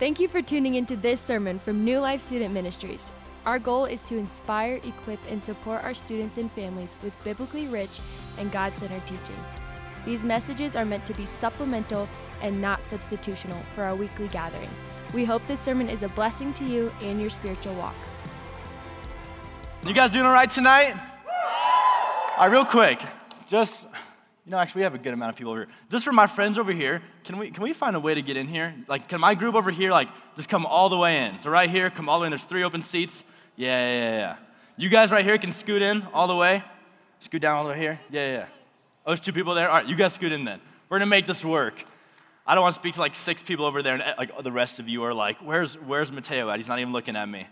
Thank you for tuning into this sermon from New Life Student Ministries. Our goal is to inspire, equip, and support our students and families with biblically rich and God centered teaching. These messages are meant to be supplemental and not substitutional for our weekly gathering. We hope this sermon is a blessing to you and your spiritual walk. You guys doing all right tonight? All right, real quick, just you know, actually, we have a good amount of people over here. Just for my friends over here, can we, can we find a way to get in here? Like, can my group over here, like, just come all the way in? So, right here, come all the way in. There's three open seats. Yeah, yeah, yeah. You guys right here can scoot in all the way. Scoot down all the way here. Yeah, yeah. Oh, there's two people there. All right, you guys scoot in then. We're gonna make this work. I don't want to speak to like six people over there, and eh, like the rest of you are like, "Where's Where's Mateo at? He's not even looking at me."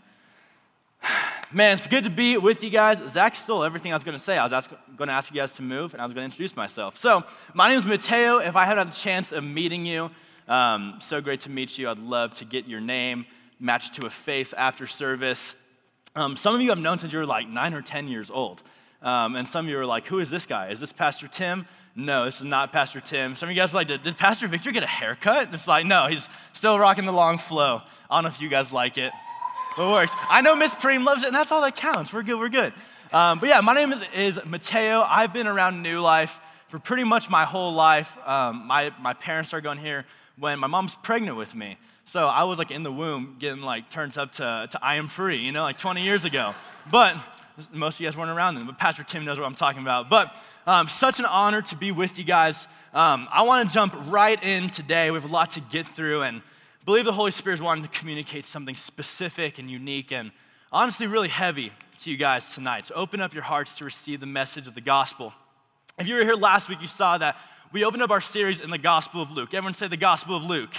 Man, it's good to be with you guys. Zach stole everything I was going to say. I was going to ask you guys to move, and I was going to introduce myself. So, my name is Mateo. If I haven't had the chance of meeting you, um, so great to meet you. I'd love to get your name matched to a face after service. Um, some of you I've known since you were like nine or 10 years old. Um, and some of you are like, who is this guy? Is this Pastor Tim? No, this is not Pastor Tim. Some of you guys are like, did, did Pastor Victor get a haircut? It's like, no, he's still rocking the long flow. I don't know if you guys like it. It works. I know Miss Preem loves it, and that's all that counts. We're good, we're good. Um, but yeah, my name is, is Mateo. I've been around New Life for pretty much my whole life. Um, my, my parents started going here when my mom's pregnant with me. So I was like in the womb getting like turned up to, to I Am Free, you know, like 20 years ago. But most of you guys weren't around then, but Pastor Tim knows what I'm talking about. But um, such an honor to be with you guys. Um, I want to jump right in today. We have a lot to get through, and believe the Holy Spirit is wanting to communicate something specific and unique and honestly really heavy to you guys tonight. So open up your hearts to receive the message of the gospel. If you were here last week, you saw that we opened up our series in the Gospel of Luke. Everyone say the Gospel of Luke.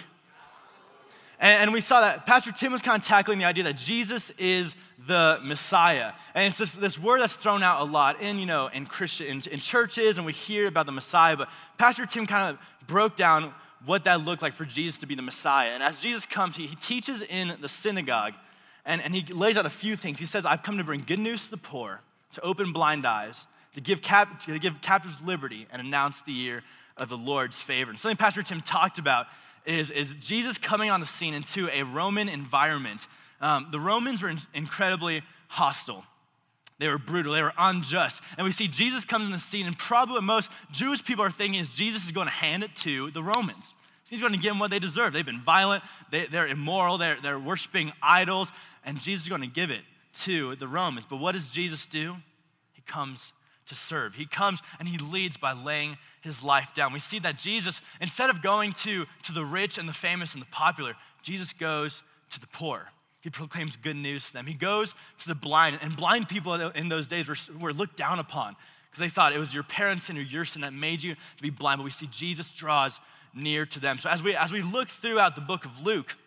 And, we saw that Pastor Tim was kind of tackling the idea that Jesus is the Messiah. And it's this, this word that's thrown out a lot in, you know, in Christian, in, in churches, and we hear about the Messiah, but Pastor Tim kind of broke down what that looked like for Jesus to be the Messiah. And as Jesus comes, he, he teaches in the synagogue and, and he lays out a few things. He says, I've come to bring good news to the poor, to open blind eyes, to give, cap, to give captives liberty, and announce the year of the Lord's favor. And something Pastor Tim talked about is, is Jesus coming on the scene into a Roman environment. Um, the Romans were in, incredibly hostile. They were brutal, they were unjust. And we see Jesus comes in the scene, and probably what most Jewish people are thinking is Jesus is going to hand it to the Romans. He's going to give them what they deserve. They've been violent, they, are immoral, they're, they're worshiping idols, and Jesus is going to give it to the Romans. But what does Jesus do? He comes to serve. He comes and he leads by laying his life down. We see that Jesus, instead of going to, to the rich and the famous and the popular, Jesus goes to the poor. He proclaims good news to them. He goes to the blind, and blind people in those days were, were looked down upon because they thought it was your parents' or your sin that made you to be blind. But we see Jesus draws near to them. So as we, as we look throughout the book of Luke,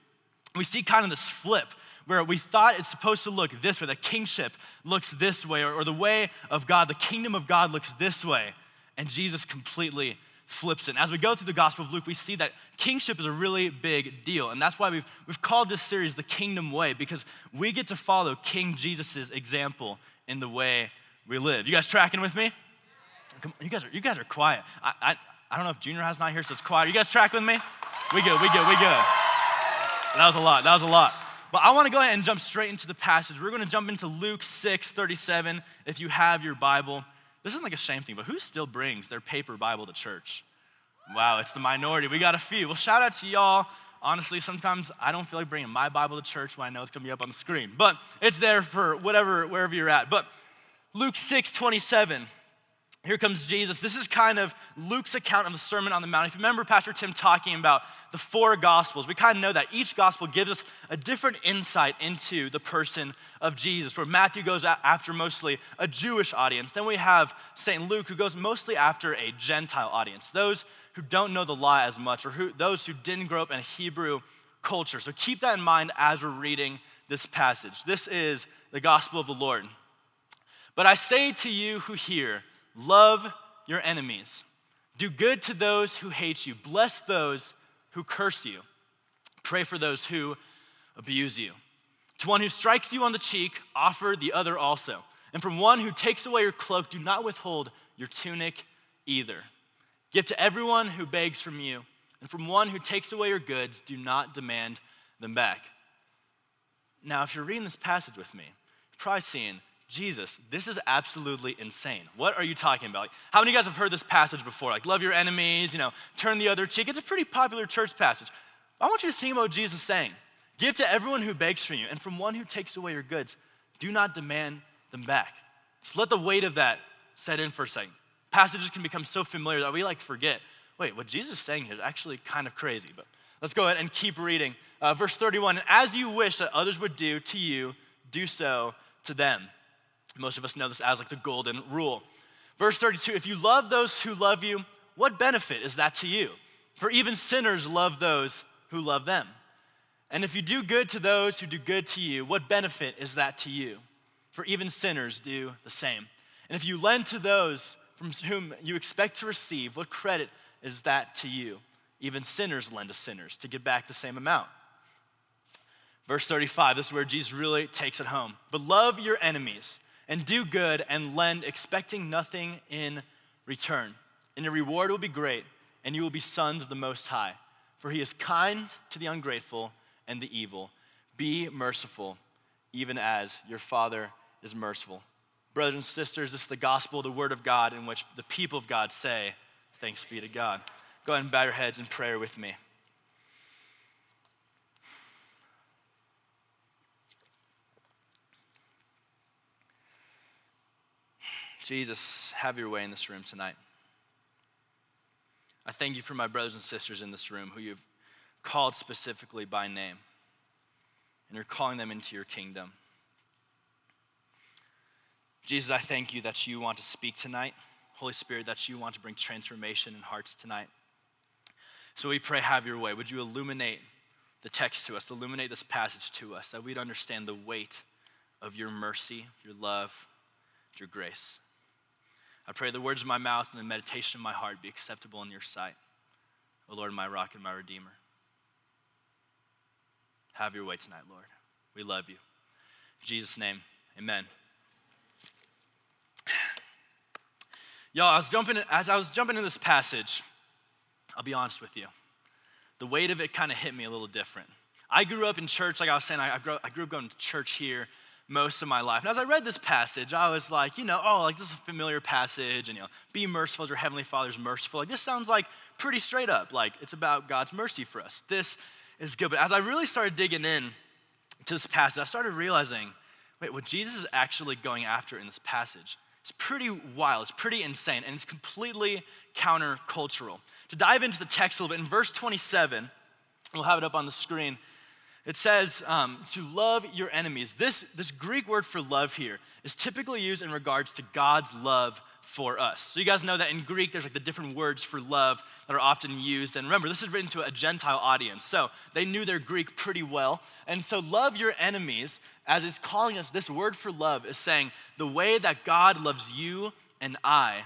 we see kind of this flip where we thought it's supposed to look this way, the kingship looks this way, or, or the way of God, the kingdom of God looks this way. And Jesus completely flips it. And as we go through the Gospel of Luke, we see that kingship is a really big deal. And that's why we've, we've called this series the Kingdom Way, because we get to follow King Jesus' example in the way we live. You guys tracking with me? You guys are, you guys are quiet. I, I, I don't know if Junior has not here, so it's quiet. You guys track with me? We good, we good, we good. That was a lot, that was a lot. But I want to go ahead and jump straight into the passage. We're going to jump into Luke 6 37 if you have your Bible. This isn't like a shame thing, but who still brings their paper Bible to church? Wow, it's the minority. We got a few. Well, shout out to y'all. Honestly, sometimes I don't feel like bringing my Bible to church when I know it's going to be up on the screen, but it's there for whatever, wherever you're at. But Luke 6 27. Here comes Jesus. This is kind of Luke's account of the Sermon on the Mount. If you remember Pastor Tim talking about the four Gospels, we kind of know that each Gospel gives us a different insight into the person of Jesus, where Matthew goes after mostly a Jewish audience. Then we have St. Luke, who goes mostly after a Gentile audience, those who don't know the law as much, or who, those who didn't grow up in a Hebrew culture. So keep that in mind as we're reading this passage. This is the Gospel of the Lord. But I say to you who hear, Love your enemies. Do good to those who hate you. Bless those who curse you. Pray for those who abuse you. To one who strikes you on the cheek, offer the other also. And from one who takes away your cloak, do not withhold your tunic either. Give to everyone who begs from you. And from one who takes away your goods, do not demand them back. Now, if you're reading this passage with me, you're probably seeing, Jesus, this is absolutely insane. What are you talking about? How many of you guys have heard this passage before? Like, love your enemies, you know, turn the other cheek. It's a pretty popular church passage. I want you to think about Jesus saying. Give to everyone who begs from you, and from one who takes away your goods, do not demand them back. Just let the weight of that set in for a second. Passages can become so familiar that we like forget. Wait, what Jesus is saying here is actually kind of crazy, but let's go ahead and keep reading. Uh, verse 31 As you wish that others would do to you, do so to them. Most of us know this as like the golden rule. Verse 32 If you love those who love you, what benefit is that to you? For even sinners love those who love them. And if you do good to those who do good to you, what benefit is that to you? For even sinners do the same. And if you lend to those from whom you expect to receive, what credit is that to you? Even sinners lend to sinners to get back the same amount. Verse 35, this is where Jesus really takes it home. But love your enemies and do good and lend, expecting nothing in return. And your reward will be great, and you will be sons of the Most High. For he is kind to the ungrateful and the evil. Be merciful, even as your Father is merciful. Brothers and sisters, this is the gospel, the word of God, in which the people of God say, Thanks be to God. Go ahead and bow your heads in prayer with me. Jesus, have your way in this room tonight. I thank you for my brothers and sisters in this room who you've called specifically by name, and you're calling them into your kingdom. Jesus, I thank you that you want to speak tonight. Holy Spirit, that you want to bring transformation in hearts tonight. So we pray, have your way. Would you illuminate the text to us, illuminate this passage to us, that we'd understand the weight of your mercy, your love, your grace. I pray the words of my mouth and the meditation of my heart be acceptable in your sight. O Lord, my rock and my redeemer. Have your way tonight, Lord. We love you. In Jesus' name, amen. Y'all, I was jumping as I was jumping in this passage, I'll be honest with you. The weight of it kind of hit me a little different. I grew up in church, like I was saying, I grew, I grew up going to church here most of my life. And as I read this passage, I was like, you know, oh, like this is a familiar passage, and you know, be merciful as your heavenly Father's merciful. Like this sounds like pretty straight up, like it's about God's mercy for us. This is good. But as I really started digging in to this passage, I started realizing, wait, what Jesus is actually going after in this passage is pretty wild. It's pretty insane, and it's completely countercultural. To dive into the text a little bit, in verse 27, we'll have it up on the screen. It says um, to love your enemies. This, this Greek word for love here is typically used in regards to God's love for us. So you guys know that in Greek, there's like the different words for love that are often used. And remember, this is written to a Gentile audience, so they knew their Greek pretty well. And so, love your enemies, as it's calling us, this word for love is saying the way that God loves you and I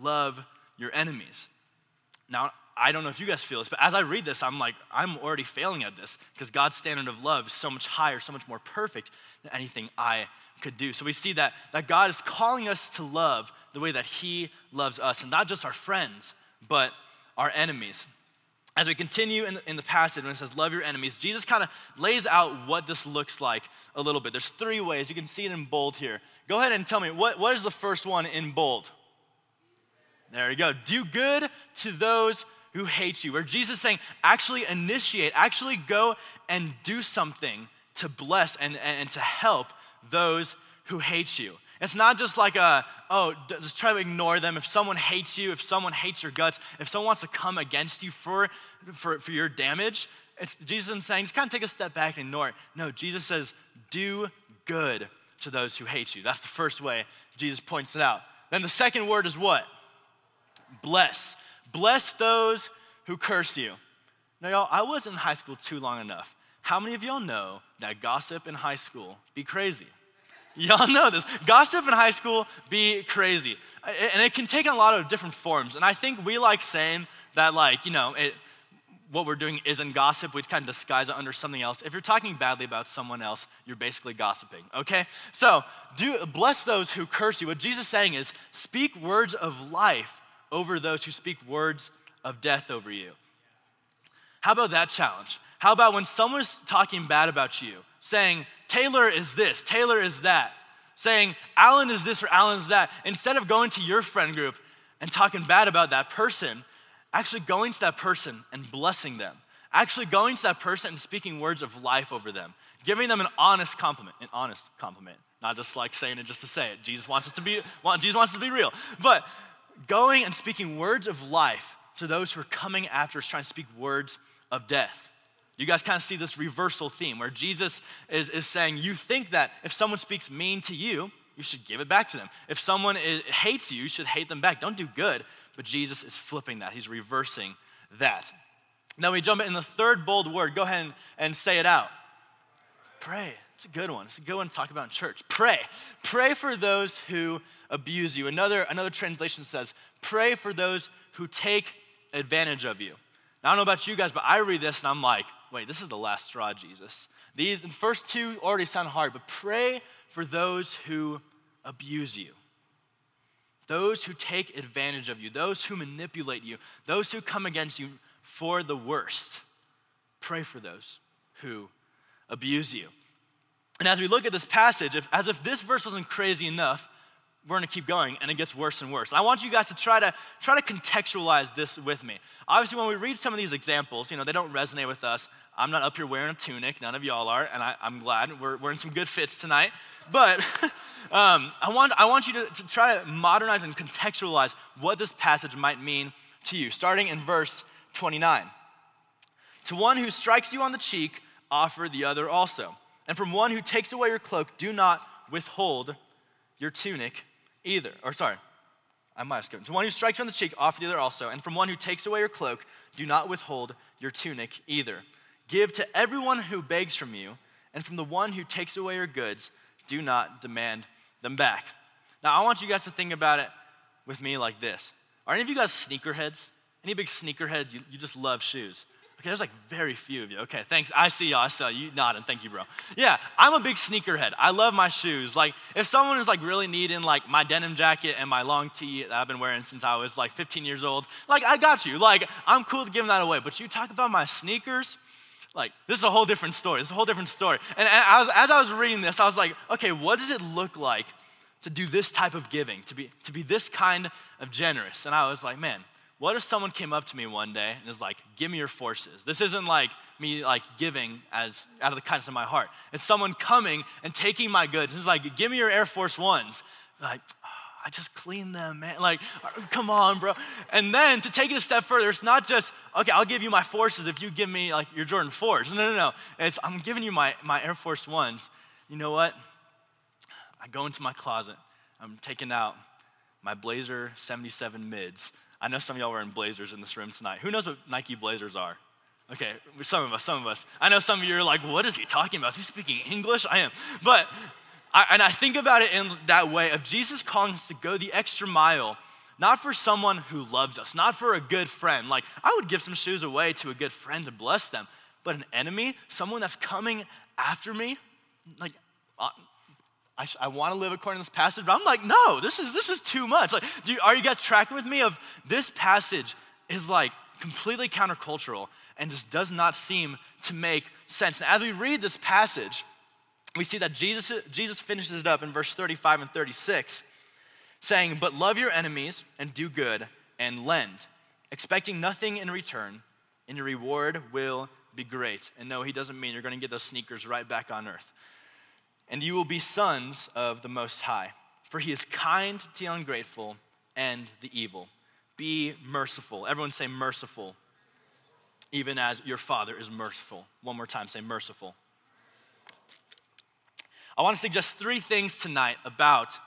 love your enemies. Now, I don't know if you guys feel this, but as I read this, I'm like, I'm already failing at this because God's standard of love is so much higher, so much more perfect than anything I could do. So we see that, that God is calling us to love the way that He loves us, and not just our friends, but our enemies. As we continue in the, in the passage, when it says, Love your enemies, Jesus kind of lays out what this looks like a little bit. There's three ways. You can see it in bold here. Go ahead and tell me, what, what is the first one in bold? There you go. Do good to those who hates you. Where Jesus is saying, actually initiate, actually go and do something to bless and, and to help those who hate you. It's not just like a, oh, just try to ignore them. If someone hates you, if someone hates your guts, if someone wants to come against you for, for, for your damage, it's Jesus is saying, just kind of take a step back and ignore it. No, Jesus says, do good to those who hate you. That's the first way Jesus points it out. Then the second word is what? Bless. Bless those who curse you. Now, y'all, I was in high school too long enough. How many of y'all know that gossip in high school be crazy? Y'all know this. Gossip in high school be crazy. And it can take a lot of different forms. And I think we like saying that, like, you know, it, what we're doing isn't gossip. We kind of disguise it under something else. If you're talking badly about someone else, you're basically gossiping, okay? So, do bless those who curse you. What Jesus is saying is speak words of life over those who speak words of death over you. How about that challenge? How about when someone's talking bad about you, saying, Taylor is this, Taylor is that, saying, Alan is this or Alan is that, instead of going to your friend group and talking bad about that person, actually going to that person and blessing them, actually going to that person and speaking words of life over them, giving them an honest compliment, an honest compliment, not just like saying it just to say it. Jesus wants us to be, Jesus wants us to be real, but going and speaking words of life to those who are coming after us, trying to speak words of death. You guys kind of see this reversal theme where Jesus is, is saying, You think that if someone speaks mean to you, you should give it back to them. If someone is, hates you, you should hate them back. Don't do good. But Jesus is flipping that, he's reversing that. Now we jump in the third bold word. Go ahead and, and say it out. Pray. It's a good one. It's a good one to talk about in church. Pray. Pray for those who abuse you. Another, another translation says, Pray for those who take advantage of you. Now, I don't know about you guys, but I read this and I'm like, wait, this is the last straw, Jesus. These the first two already sound hard, but pray for those who abuse you, those who take advantage of you, those who manipulate you, those who come against you for the worst. Pray for those who abuse you. And as we look at this passage, if, as if this verse wasn't crazy enough, we're going to keep going and it gets worse and worse. I want you guys to try to try to contextualize this with me. Obviously, when we read some of these examples, you know, they don't resonate with us. I'm not up here wearing a tunic, none of y'all are, and I, am glad we're we're in some good fits tonight. But um, I, want, I want you to, to try to modernize and contextualize what this passage might mean to you, starting in verse 29. To one who strikes you on the cheek, offer the other also. And from one who takes away your cloak, do not withhold your tunic either. Or sorry, I might have skipped. To one who strikes you on the cheek, offer the other also. And from one who takes away your cloak, do not withhold your tunic either. Give to everyone who begs from you, and from the one who takes away your goods, do not demand them back. Now, I want you guys to think about it with me like this. Are any of you guys sneakerheads? Any big sneakerheads? You, you just love shoes. Okay, there's like very few of you. Okay, thanks. I see y'all. I saw you nodding. Thank you, bro. Yeah, I'm a big sneakerhead. I love my shoes. Like, if someone is like really needing like my denim jacket and my long tee that I've been wearing since I was like 15 years old, like I got you. Like, I'm cool to give that away. But you talk about my sneakers, like this is a whole different story. This is a whole different story. And I was, as I was reading this, I was like, okay, what does it look like to do this type of giving, to be to be this kind of generous? And I was like, man what if someone came up to me one day and is like, give me your forces? This isn't like me like giving as out of the kindness of my heart. It's someone coming and taking my goods. It's like, give me your Air Force Ones. Like, oh, I just cleaned them, man. Like, come on, bro. And then to take it a step further, it's not just, okay, I'll give you my forces if you give me like your Jordan 4s. No, no, no. It's I'm giving you my, my Air Force Ones. You know what? I go into my closet. I'm taking out my Blazer 77 mids. I know some of y'all wearing blazers in this room tonight. Who knows what Nike blazers are? Okay, some of us, some of us. I know some of you are like, what is he talking about? Is he speaking English? I am. But, I, and I think about it in that way of Jesus calling us to go the extra mile, not for someone who loves us, not for a good friend. Like, I would give some shoes away to a good friend to bless them, but an enemy, someone that's coming after me, like, uh, I, I want to live according to this passage, but I'm like, no, this is, this is too much. Like, you, are you guys tracking with me of this passage is like completely countercultural and just does not seem to make sense. And as we read this passage, we see that Jesus, Jesus finishes it up in verse 35 and 36, saying, But love your enemies and do good and lend, expecting nothing in return, and your reward will be great. And no, he doesn't mean you're going to get those sneakers right back on earth and you will be sons of the Most High. For he is kind to the ungrateful and the evil. Be merciful. Everyone say merciful, even as your Father is merciful. One more time, say merciful. I want to suggest three things tonight about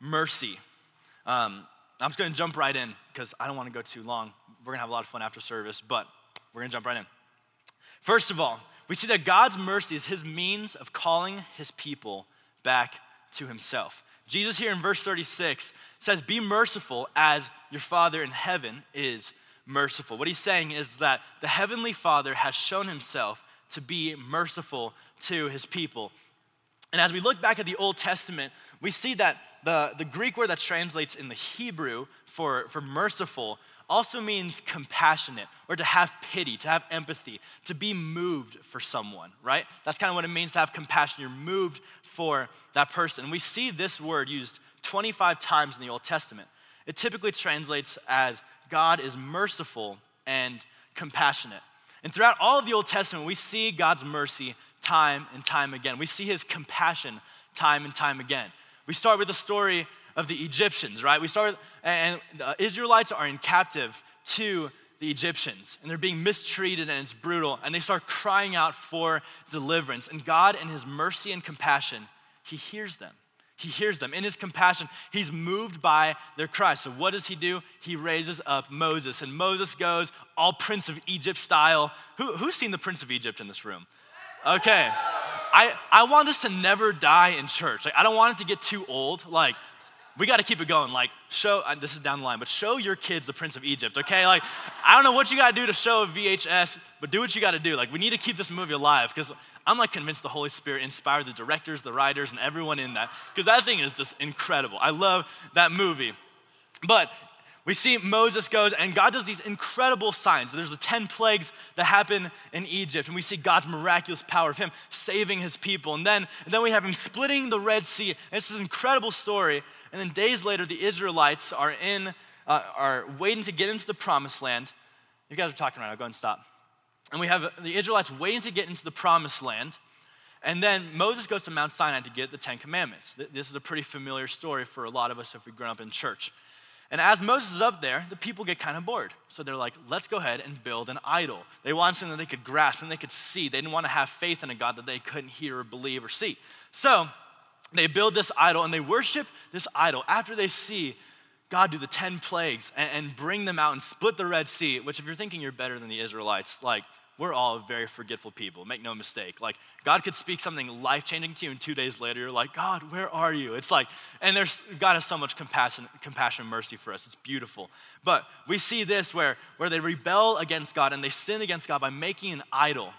mercy. Um, I'm just going to jump right in because I don't want to go too long. We're going to have a lot of fun after service, but we're going to jump right in. First of all, we see that God's mercy is his means of calling his people back to himself. Jesus here in verse 36 says, Be merciful as your Father in heaven is merciful. What he's saying is that the Heavenly Father has shown himself to be merciful to his people. And as we look back at the Old Testament, we see that the, the Greek word that translates in the Hebrew for, for merciful also means compassionate or to have pity, to have empathy, to be moved for someone, right? That's kind of what it means to have compassion. You're moved for that person. We see this word used 25 times in the Old Testament. It typically translates as God is merciful and compassionate. And throughout all of the Old Testament, we see God's mercy time and time again. We see his compassion time and time again. We start with the story of the Egyptians, right? We start, and the Israelites are in captive to the Egyptians, and they're being mistreated, and it's brutal, and they start crying out for deliverance. And God, in his mercy and compassion, he hears them. He hears them. In his compassion, he's moved by their cry. So, what does he do? He raises up Moses, and Moses goes all Prince of Egypt style. Who, who's seen the Prince of Egypt in this room? Okay. I, I want this to never die in church. Like, I don't want it to get too old. Like, we got to keep it going. Like, show, uh, this is down the line, but show your kids the Prince of Egypt, okay? Like, I don't know what you got to do to show a VHS, but do what you got to do. Like, we need to keep this movie alive because I'm like convinced the Holy Spirit inspired the directors, the writers, and everyone in that because that thing is just incredible. I love that movie. But we see Moses goes and God does these incredible signs. There's the 10 plagues that happen in Egypt, and we see God's miraculous power of Him saving His people. And then, and then we have Him splitting the Red Sea. And it's this incredible story. And then days later, the Israelites are in, uh, are waiting to get into the promised land. You guys are talking right now, go and stop. And we have the Israelites waiting to get into the promised land. And then Moses goes to Mount Sinai to get the Ten Commandments. This is a pretty familiar story for a lot of us if we've grown up in church. And as Moses is up there, the people get kind of bored. So they're like, let's go ahead and build an idol. They want something that they could grasp and they could see. They didn't want to have faith in a God that they couldn't hear or believe or see. So they build this idol and they worship this idol after they see God do the 10 plagues and, and bring them out and split the Red Sea, which, if you're thinking you're better than the Israelites, like, we're all very forgetful people, make no mistake. Like, God could speak something life changing to you, and two days later, you're like, God, where are you? It's like, and there's, God has so much compassion, compassion and mercy for us. It's beautiful. But we see this where, where they rebel against God and they sin against God by making an idol.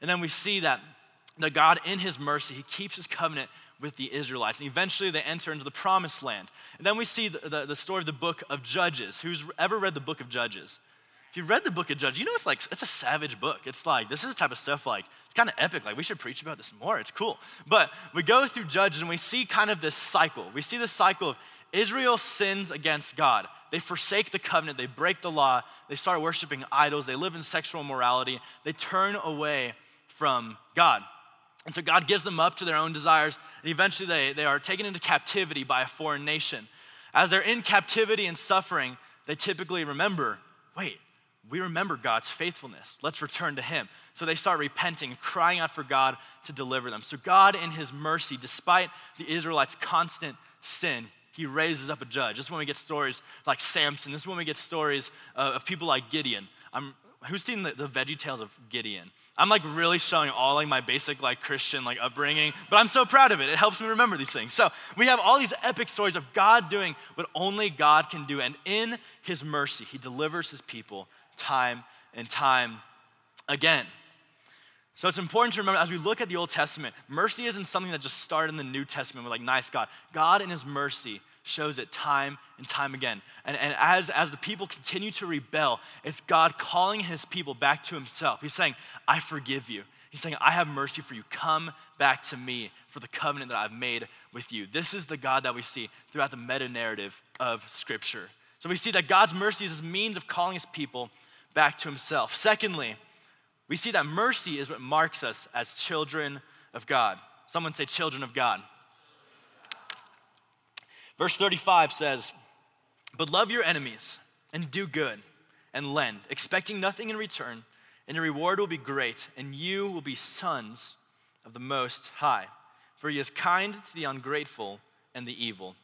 And then we see that, that God, in his mercy, he keeps his covenant with the Israelites. And eventually they enter into the promised land. And then we see the, the, the story of the book of Judges. Who's ever read the book of Judges? If you've read the book of Judges, you know it's like, it's a savage book. It's like, this is the type of stuff like, it's kind of epic. Like, we should preach about this more. It's cool. But we go through Judges and we see kind of this cycle. We see this cycle of Israel sins against God. They forsake the covenant, they break the law, they start worshiping idols, they live in sexual immorality, they turn away from God. And so God gives them up to their own desires, and eventually they, they are taken into captivity by a foreign nation. As they're in captivity and suffering, they typically remember wait, we remember God's faithfulness. Let's return to Him. So they start repenting, crying out for God to deliver them. So God, in His mercy, despite the Israelites' constant sin, He raises up a judge. This is when we get stories like Samson. This is when we get stories of people like Gideon. I'm, who's seen the, the Veggie Tales of Gideon? I'm like really showing all like my basic like Christian like upbringing, but I'm so proud of it. It helps me remember these things. So we have all these epic stories of God doing what only God can do, and in His mercy, He delivers His people time and time again. So it's important to remember as we look at the Old Testament, mercy isn't something that just started in the New Testament with like nice God. God in his mercy shows it time and time again. And, and as, as the people continue to rebel, it's God calling his people back to himself. He's saying, I forgive you. He's saying, I have mercy for you. Come back to me for the covenant that I've made with you. This is the God that we see throughout the meta narrative of Scripture. So we see that God's mercy is his means of calling his people back to himself. Secondly, we see that mercy is what marks us as children of God. Someone say, children of God. Verse 35 says, But love your enemies and do good and lend, expecting nothing in return, and your reward will be great, and you will be sons of the Most High. For he is kind to the ungrateful and the evil.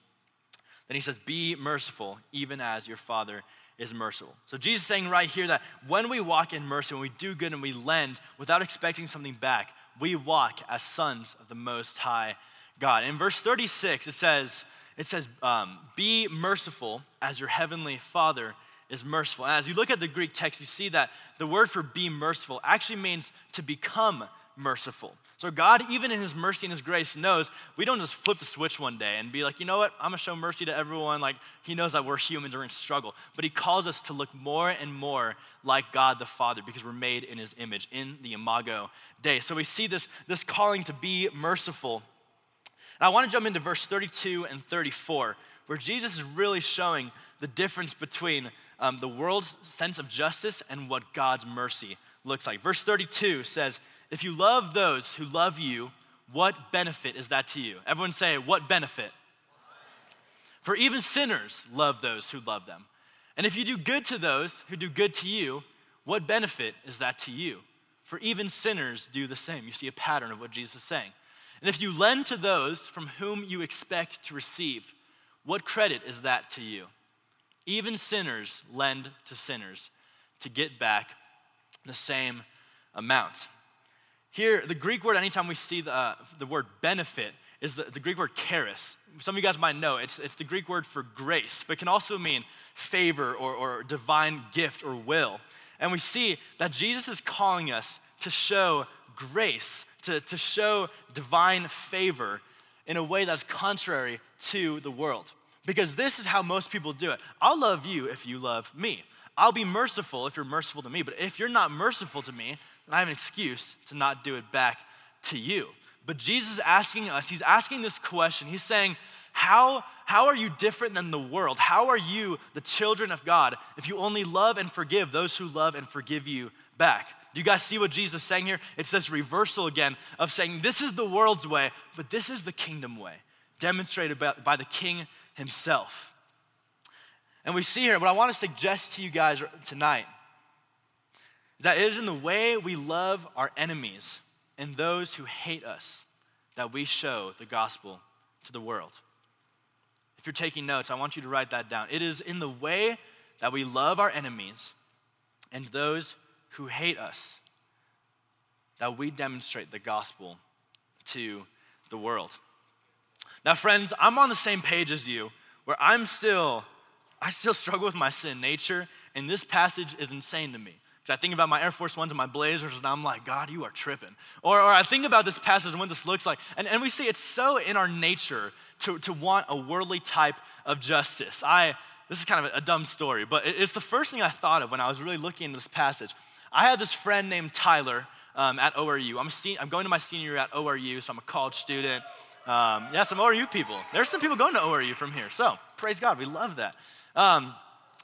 Then he says, Be merciful, even as your Father is merciful. So Jesus is saying right here that when we walk in mercy, when we do good and we lend without expecting something back, we walk as sons of the Most High God. In verse 36, it says, it says, um, be merciful as your heavenly Father is merciful. And as you look at the Greek text, you see that the word for be merciful actually means to become merciful. So, God, even in His mercy and His grace, knows we don't just flip the switch one day and be like, you know what, I'm gonna show mercy to everyone. Like, He knows that we're humans, we're in struggle. But He calls us to look more and more like God the Father because we're made in His image, in the Imago Dei. So, we see this, this calling to be merciful. And I wanna jump into verse 32 and 34, where Jesus is really showing the difference between um, the world's sense of justice and what God's mercy looks like. Verse 32 says, if you love those who love you, what benefit is that to you? Everyone say, What benefit? For even sinners love those who love them. And if you do good to those who do good to you, what benefit is that to you? For even sinners do the same. You see a pattern of what Jesus is saying. And if you lend to those from whom you expect to receive, what credit is that to you? Even sinners lend to sinners to get back the same amount. Here, the Greek word, anytime we see the, uh, the word benefit, is the, the, Greek word charis. Some of you guys might know it's, it's the Greek word for grace, but can also mean favor or, or divine gift or will. And we see that Jesus is calling us to show grace, to, to show divine favor in a way that's contrary to the world. Because this is how most people do it. I'll love you if you love me. I'll be merciful if you're merciful to me. But if you're not merciful to me, then I have an excuse to not do it back to you. But Jesus is asking us, he's asking this question. He's saying, how, how are you different than the world? How are you the children of God if you only love and forgive those who love and forgive you back? Do you guys see what Jesus saying here? It's this reversal again of saying this is the world's way, but this is the kingdom way, demonstrated by, by the king himself. And we see here, what I want to suggest to you guys tonight is that it is in the way we love our enemies and those who hate us that we show the gospel to the world. If you're taking notes, I want you to write that down. It is in the way that we love our enemies and those who hate us that we demonstrate the gospel to the world. Now, friends, I'm on the same page as you, where I'm still, I still struggle with my sin nature, and this passage is insane to me. Because I think about my Air Force Ones and my Blazers, and I'm like, God, you are tripping. Or, or I think about this passage and what this looks like. And, and we see it's so in our nature to, to want a worldly type of justice. I, this is kind of a, dumb story, but it, it's the first thing I thought of when I was really looking into this passage. I had this friend named Tyler um, at ORU. I'm, se- I'm going to my senior year at ORU, so I'm a college student. Um, yeah, some ORU people. There's some people going to ORU from here, so praise God, we love that. Um,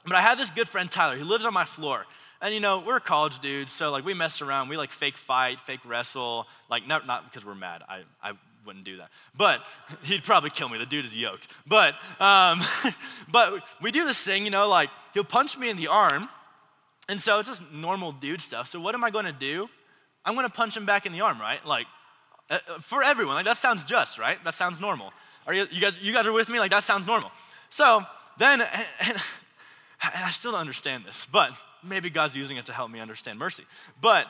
but I had this good friend, Tyler. He lives on my floor. And you know, we're college dudes, so like we mess around. We like fake fight, fake wrestle. Like not, not because we're mad. I, I wouldn't do that. But he'd probably kill me. The dude is yoked. But um, but we do this thing, you know, like he'll punch me in the arm, and so it's just normal dude stuff. So what am I going to do? I'm going to punch him back in the arm, right? Like uh, uh, for everyone. Like that sounds just, right? That sounds normal. Are you, you guys? You guys are with me? Like that sounds normal. So then, and, and I still don't understand this, but maybe God's using it to help me understand mercy. But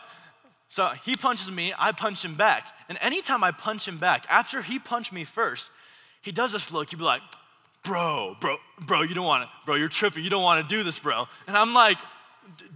so he punches me, I punch him back. And anytime I punch him back, after he punched me first, he does this look, he'd be like, bro, bro, bro, you don't wanna, bro, you're tripping, you don't wanna do this, bro. And I'm like,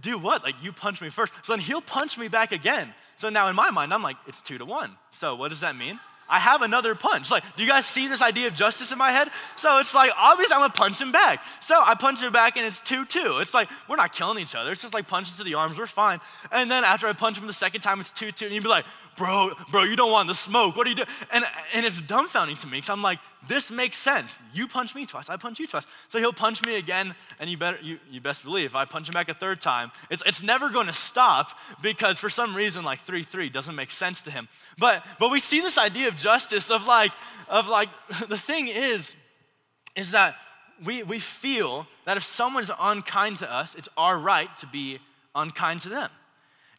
do what? Like, you punch me first. So then he'll punch me back again. So now in my mind, I'm like, it's two to one. So what does that mean? I have another punch. Like, do you guys see this idea of justice in my head? So it's like, obviously, I'm gonna punch him back. So I punch him back and it's 2 2. It's like, we're not killing each other. It's just like punches to the arms, we're fine. And then after I punch him the second time, it's 2 2. And you'd be like, bro, bro, you don't want the smoke. What are you doing? And, and it's dumbfounding to me because I'm like, this makes sense. You punch me twice, I punch you twice. So he'll punch me again, and you better you, you best believe I punch him back a third time. It's, it's never gonna stop because for some reason, like 3-3 doesn't make sense to him. But but we see this idea of justice of like, of like, the thing is, is that we, we feel that if someone's unkind to us, it's our right to be unkind to them.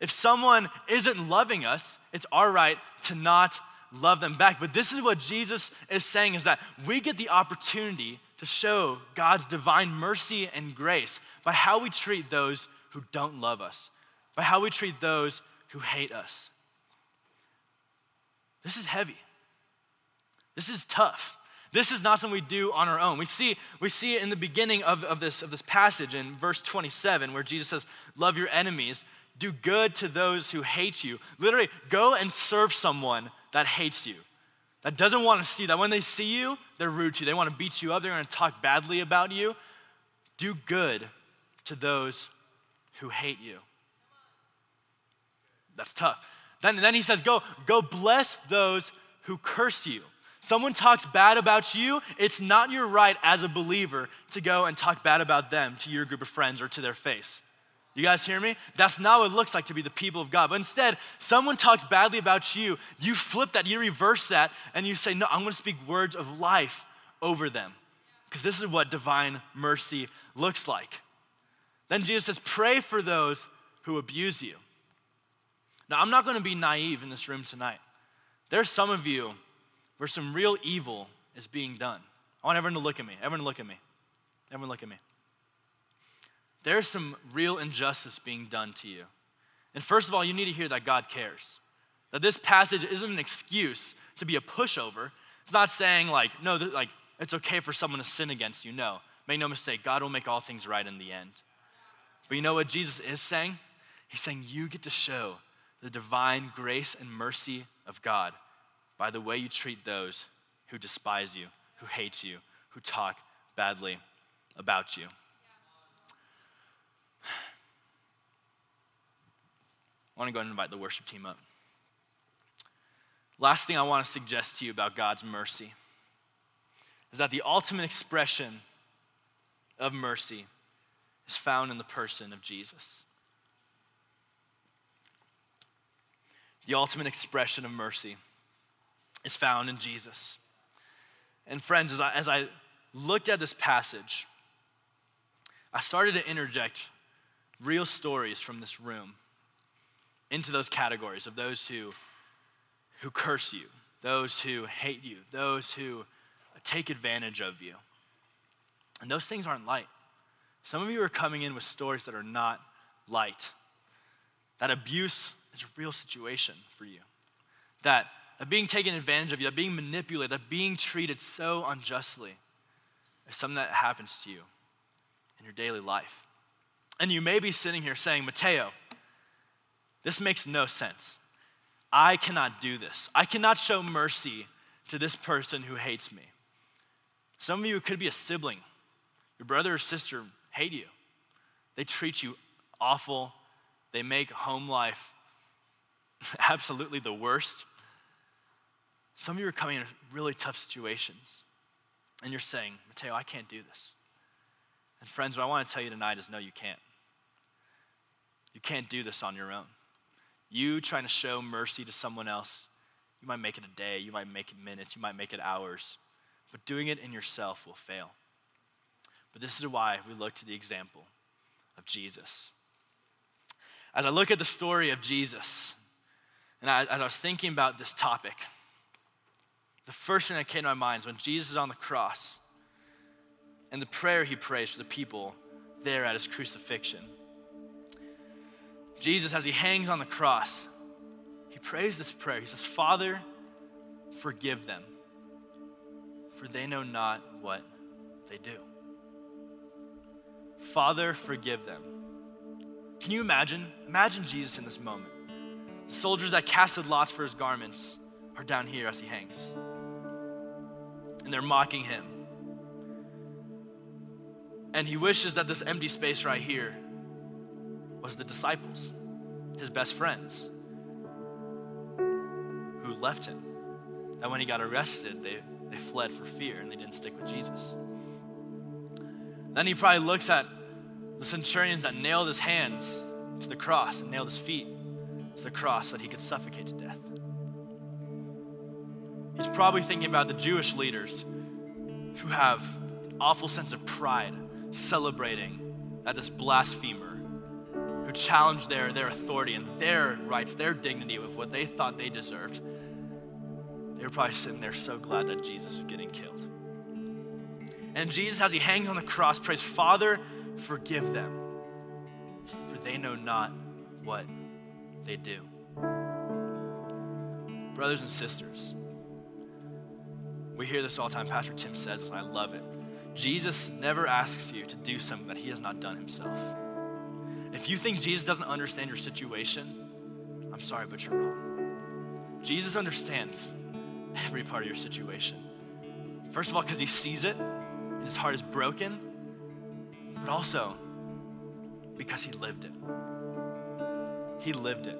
If someone isn't loving us, it's our right to not love them back. But this is what Jesus is saying is that we get the opportunity to show God's divine mercy and grace by how we treat those who don't love us, by how we treat those who hate us. This is heavy. This is tough. This is not something we do on our own. We see, we see it in the beginning of, of, this, of this passage in verse 27 where Jesus says, Love your enemies do good to those who hate you. Literally, go and serve someone that hates you, that doesn't want to see that when they see you, they're rude to you. They want to beat you up. They're going to talk badly about you. Do good to those who hate you. That's tough. Then, then he says, go, go bless those who curse you. Someone talks bad about you, it's not your right as a believer to go and talk bad about them to your group of friends or to their face. You guys hear me? That's not what it looks like to be the people of God. But instead, someone talks badly about you, you flip that, you reverse that, and you say, No, I'm gonna speak words of life over them. Because this is what divine mercy looks like. Then Jesus says, Pray for those who abuse you. Now, I'm not gonna be naive in this room tonight. There's some of you where some real evil is being done. I want everyone to look at me. Everyone look at me. Everyone look at me there's some real injustice being done to you. And first of all, you need to hear that God cares. That this passage isn't an excuse to be a pushover. It's not saying, like, no, like, it's okay for someone to sin against you. No. Make no mistake, God will make all things right in the end. But you know what Jesus is saying? He's saying you get to show the divine grace and mercy of God by the way you treat those who despise you, who hate you, who talk badly about you. I want to go and invite the worship team up. Last thing I want to suggest to you about God's mercy is that the ultimate expression of mercy is found in the person of Jesus. The ultimate expression of mercy is found in Jesus. And friends, as I, as I looked at this passage, I started to interject real stories from this room into those categories of those who, who curse you, those who hate you, those who take advantage of you. And those things aren't light. Some of you are coming in with stories that are not light. That abuse is a real situation for you. That, that being taken advantage of you, that being manipulated, that being treated so unjustly is something that happens to you in your daily life. And you may be sitting here saying, Mateo, this makes no sense. I cannot do this. I cannot show mercy to this person who hates me. Some of you could be a sibling. Your brother or sister hate you. They treat you awful. They make home life absolutely the worst. Some of you are coming in really tough situations. And you're saying, Mateo, I can't do this. And friends, what I want to tell you tonight is no, you can't. You can't do this on your own. You trying to show mercy to someone else, you might make it a day, you might make it minutes, you might make it hours, but doing it in yourself will fail. But this is why we look to the example of Jesus. As I look at the story of Jesus, and I, as I was thinking about this topic, the first thing that came to my mind is when Jesus is on the cross and the prayer he prays for the people there at his crucifixion. Jesus, as he hangs on the cross, he prays this prayer. He says, Father, forgive them, for they know not what they do. Father, forgive them. Can you imagine? Imagine Jesus in this moment. soldiers that casted lots for his garments are down here as he hangs. And they're mocking him. And he wishes that this empty space right here was the disciples, his best friends, who left him. That when he got arrested, they, they fled for fear and they didn't stick with Jesus. Then he probably looks at the centurions that nailed his hands to the cross and nailed his feet to the cross so that he could suffocate to death. He's probably thinking about the Jewish leaders who have an awful sense of pride celebrating that this blasphemer who challenged their, their authority and their rights, their dignity with what they thought they deserved, they were probably sitting there so glad that Jesus was getting killed. And Jesus, as he hangs on the cross, prays, Father, forgive them, for they know not what they do. Brothers and sisters, we hear this all the time. Pastor Tim says this, I love it. Jesus never asks you to do something that he has not done himself. If you think Jesus doesn't understand your situation, I'm sorry, but you're wrong. Jesus understands every part of your situation. First of all, because he sees it, and his heart is broken, but also because he lived it. He lived it.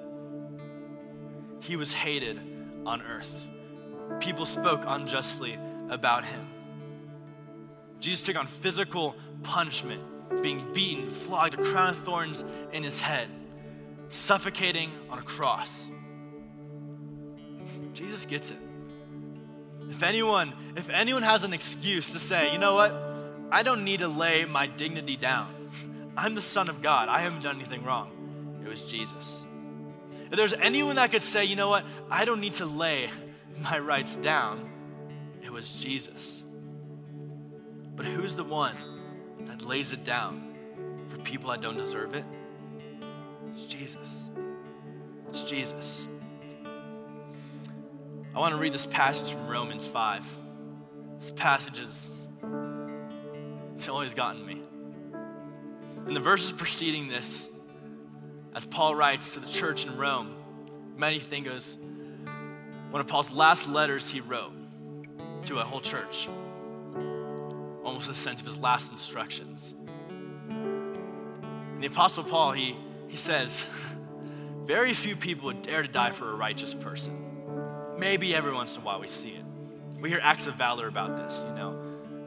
He was hated on earth. People spoke unjustly about him. Jesus took on physical punishment, being beaten, flogged, a crown of thorns in his head, suffocating on a cross. Jesus gets it. If anyone, if anyone has an excuse to say, you know what, I don't need to lay my dignity down. I'm the Son of God. I haven't done anything wrong. It was Jesus. If there's anyone that could say, you know what, I don't need to lay my rights down, it was Jesus. But who's the one that lays it down for people that don't deserve it? It's Jesus. It's Jesus. I want to read this passage from Romans 5. This passage is, it's always gotten me. In the verses preceding this, as Paul writes to the church in Rome, many think it was one of Paul's last letters he wrote to a whole church, almost a sense of his last instructions. And the Apostle Paul, he, he says, Very few people would dare to die for a righteous person. Maybe every once in a while we see it. We hear acts of valor about this, you know,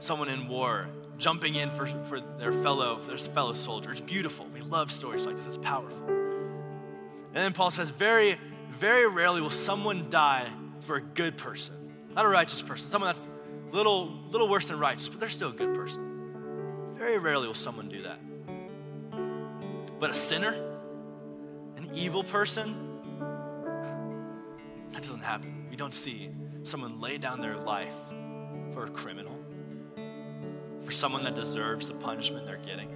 someone in war jumping in for, for their fellow their fellow soldier. It's beautiful. We love stories like this. It's powerful. And then Paul says, very, very rarely will someone die for a good person, not a righteous person, someone that's little, little worse than righteous, but they're still a good person. Very rarely will someone do that. But a sinner, an evil person, that doesn't happen. We don't see someone lay down their life for a criminal, for someone that deserves the punishment they're getting.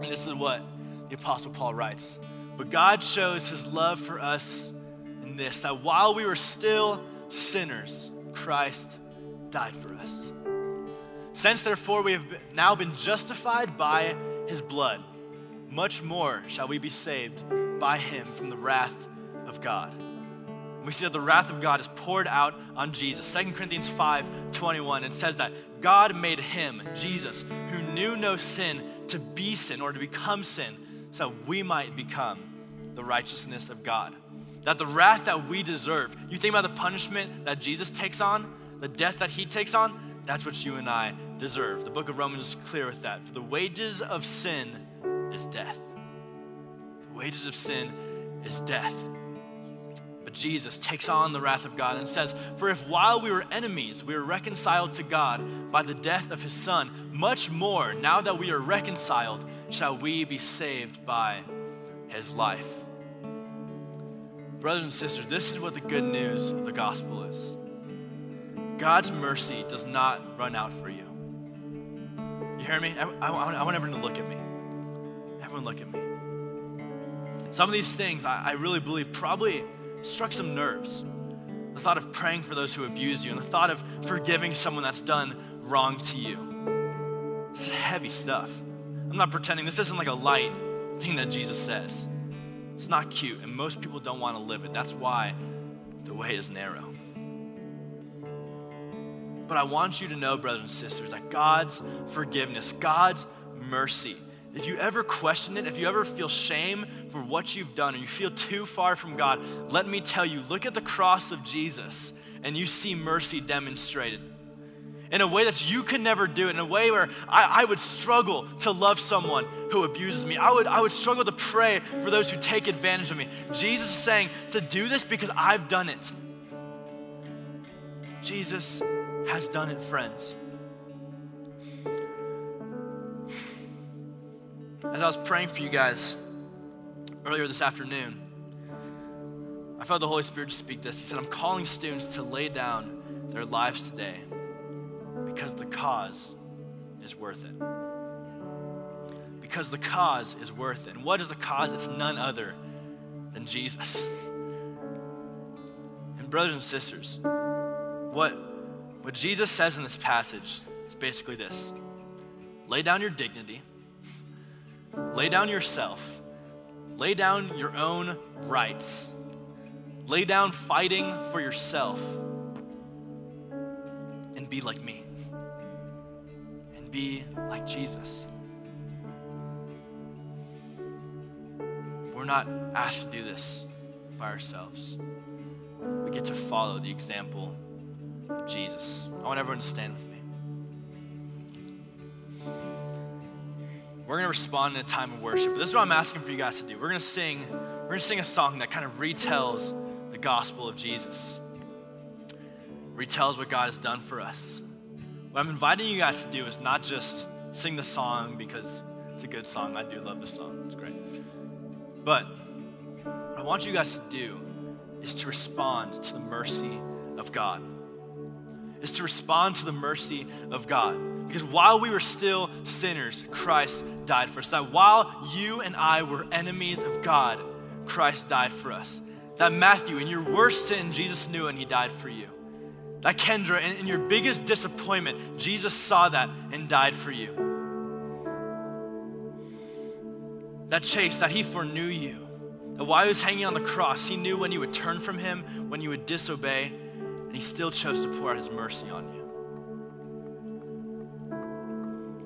And this is what the Apostle Paul writes. But God shows his love for us in this that while we were still sinners, Christ died for us. Since therefore we have now been justified by his blood, much more shall we be saved by him from the wrath of God. We see that the wrath of God is poured out on Jesus. 2 Corinthians 5 21, it says that God made him, Jesus, who knew no sin, to be sin or to become sin, so that we might become the righteousness of God. That the wrath that we deserve, you think about the punishment that Jesus takes on, the death that he takes on, that's what you and I deserve. The book of Romans is clear with that. For the wages of sin is death. The wages of sin is death. But Jesus takes on the wrath of God and says, For if while we were enemies, we were reconciled to God by the death of his Son, much more, now that we are reconciled, shall we be saved by his life. Brothers and sisters, this is what the good news of the gospel is God's mercy does not run out for you. You hear me? I, I, I want everyone to look at me. Everyone, look at me. Some of these things I, I really believe probably struck some nerves. The thought of praying for those who abuse you and the thought of forgiving someone that's done wrong to you. It's heavy stuff. I'm not pretending this isn't like a light thing that Jesus says. It's not cute, and most people don't want to live it. That's why the way is narrow. But I want you to know, brothers and sisters, that God's forgiveness, God's mercy, if you ever question it, if you ever feel shame for what you've done, or you feel too far from God, let me tell you look at the cross of Jesus and you see mercy demonstrated in a way that you can never do, in a way where I, I, would struggle to love someone who abuses me. I would, I would struggle to pray for those who take advantage of me. Jesus is saying to do this because I've done it. Jesus has done it, friends. As I was praying for you guys earlier this afternoon, I felt the Holy Spirit speak this. He said, I'm calling students to lay down their lives today because the cause is worth it. Because the cause is worth it. And what is the cause? It's none other than Jesus. And, brothers and sisters, what, what Jesus says in this passage is basically this lay down your dignity Lay down yourself, lay down your own rights, Lay down fighting for yourself and be like me. Be like Jesus. We're not asked to do this by ourselves. We get to follow the example of Jesus. I want everyone to stand with me. We're going to respond in a time of worship. This is what I'm asking for you guys to do. We're going to sing, we're going to sing a song that kind of retells the gospel of Jesus. Retells what God has done for us. What I'm inviting you guys to do is not just sing the song because it's a good song. I do love the song. It's great. But what I want you guys to do is to respond to the mercy of God. Is to respond to the mercy of God. Because while we were still sinners, Christ died for us. That while you and I were enemies of God, Christ died for us. That Matthew, in your worst sin, Jesus knew and he died for you. That Kendra, in, in your biggest disappointment, Jesus saw that and died for you. That Chase, that he foreknew you. That while he was hanging on the cross, he knew when you would turn from him, when you would disobey, and he still chose to pour out his mercy on you.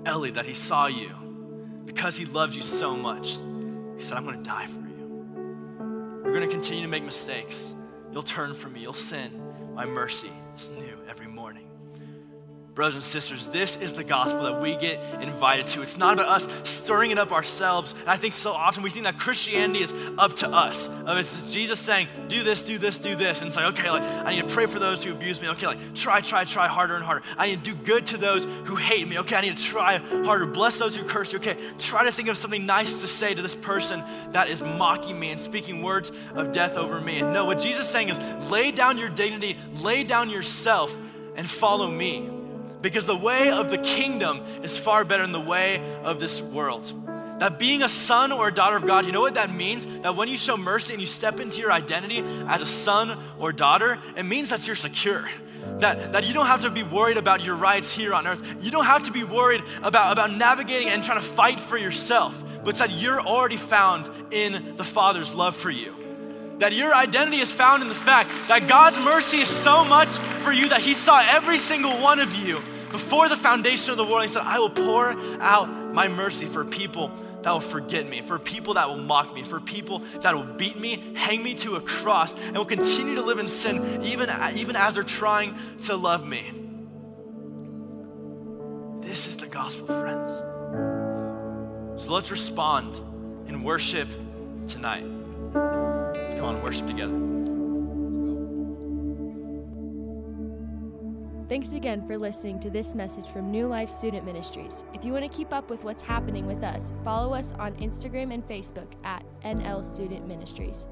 Ellie, that he saw you because he loves you so much. He said, I'm going to die for you. You're going to continue to make mistakes. You'll turn from me, you'll sin. My mercy is new every. Brothers and sisters, this is the gospel that we get invited to. It's not about us stirring it up ourselves. And I think so often we think that Christianity is up to us. It's Jesus saying, do this, do this, do this. And it's like, okay, like, I need to pray for those who abuse me. Okay, like, try, try, try harder and harder. I need to do good to those who hate me. Okay, I need to try harder. Bless those who curse you. Okay, try to think of something nice to say to this person that is mocking me and speaking words of death over me. And no, what Jesus is saying is, lay down your dignity, lay down yourself, and follow me because the way of the kingdom is far better than the way of this world. That being a son or a daughter of God, you know what that means? That when you show mercy and you step into your identity as a son or daughter, it means that you're secure. That, that you don't have to be worried about your rights here on earth. You don't have to be worried about, about navigating and trying to fight for yourself, but that you're already found in the Father's love for you that your identity is found in the fact that God's mercy is so much for you that He saw every single one of you before the foundation of the world, he said, I will pour out my mercy for people that will forget me, for people that will mock me, for people that will beat me, hang me to a cross, and will continue to live in sin even, even as they're trying to love me. This is the gospel, friends. So let's respond in worship tonight. Let's come on, worship together. Thanks again for listening to this message from New Life Student Ministries. If you want to keep up with what's happening with us, follow us on Instagram and Facebook at NL Student Ministries.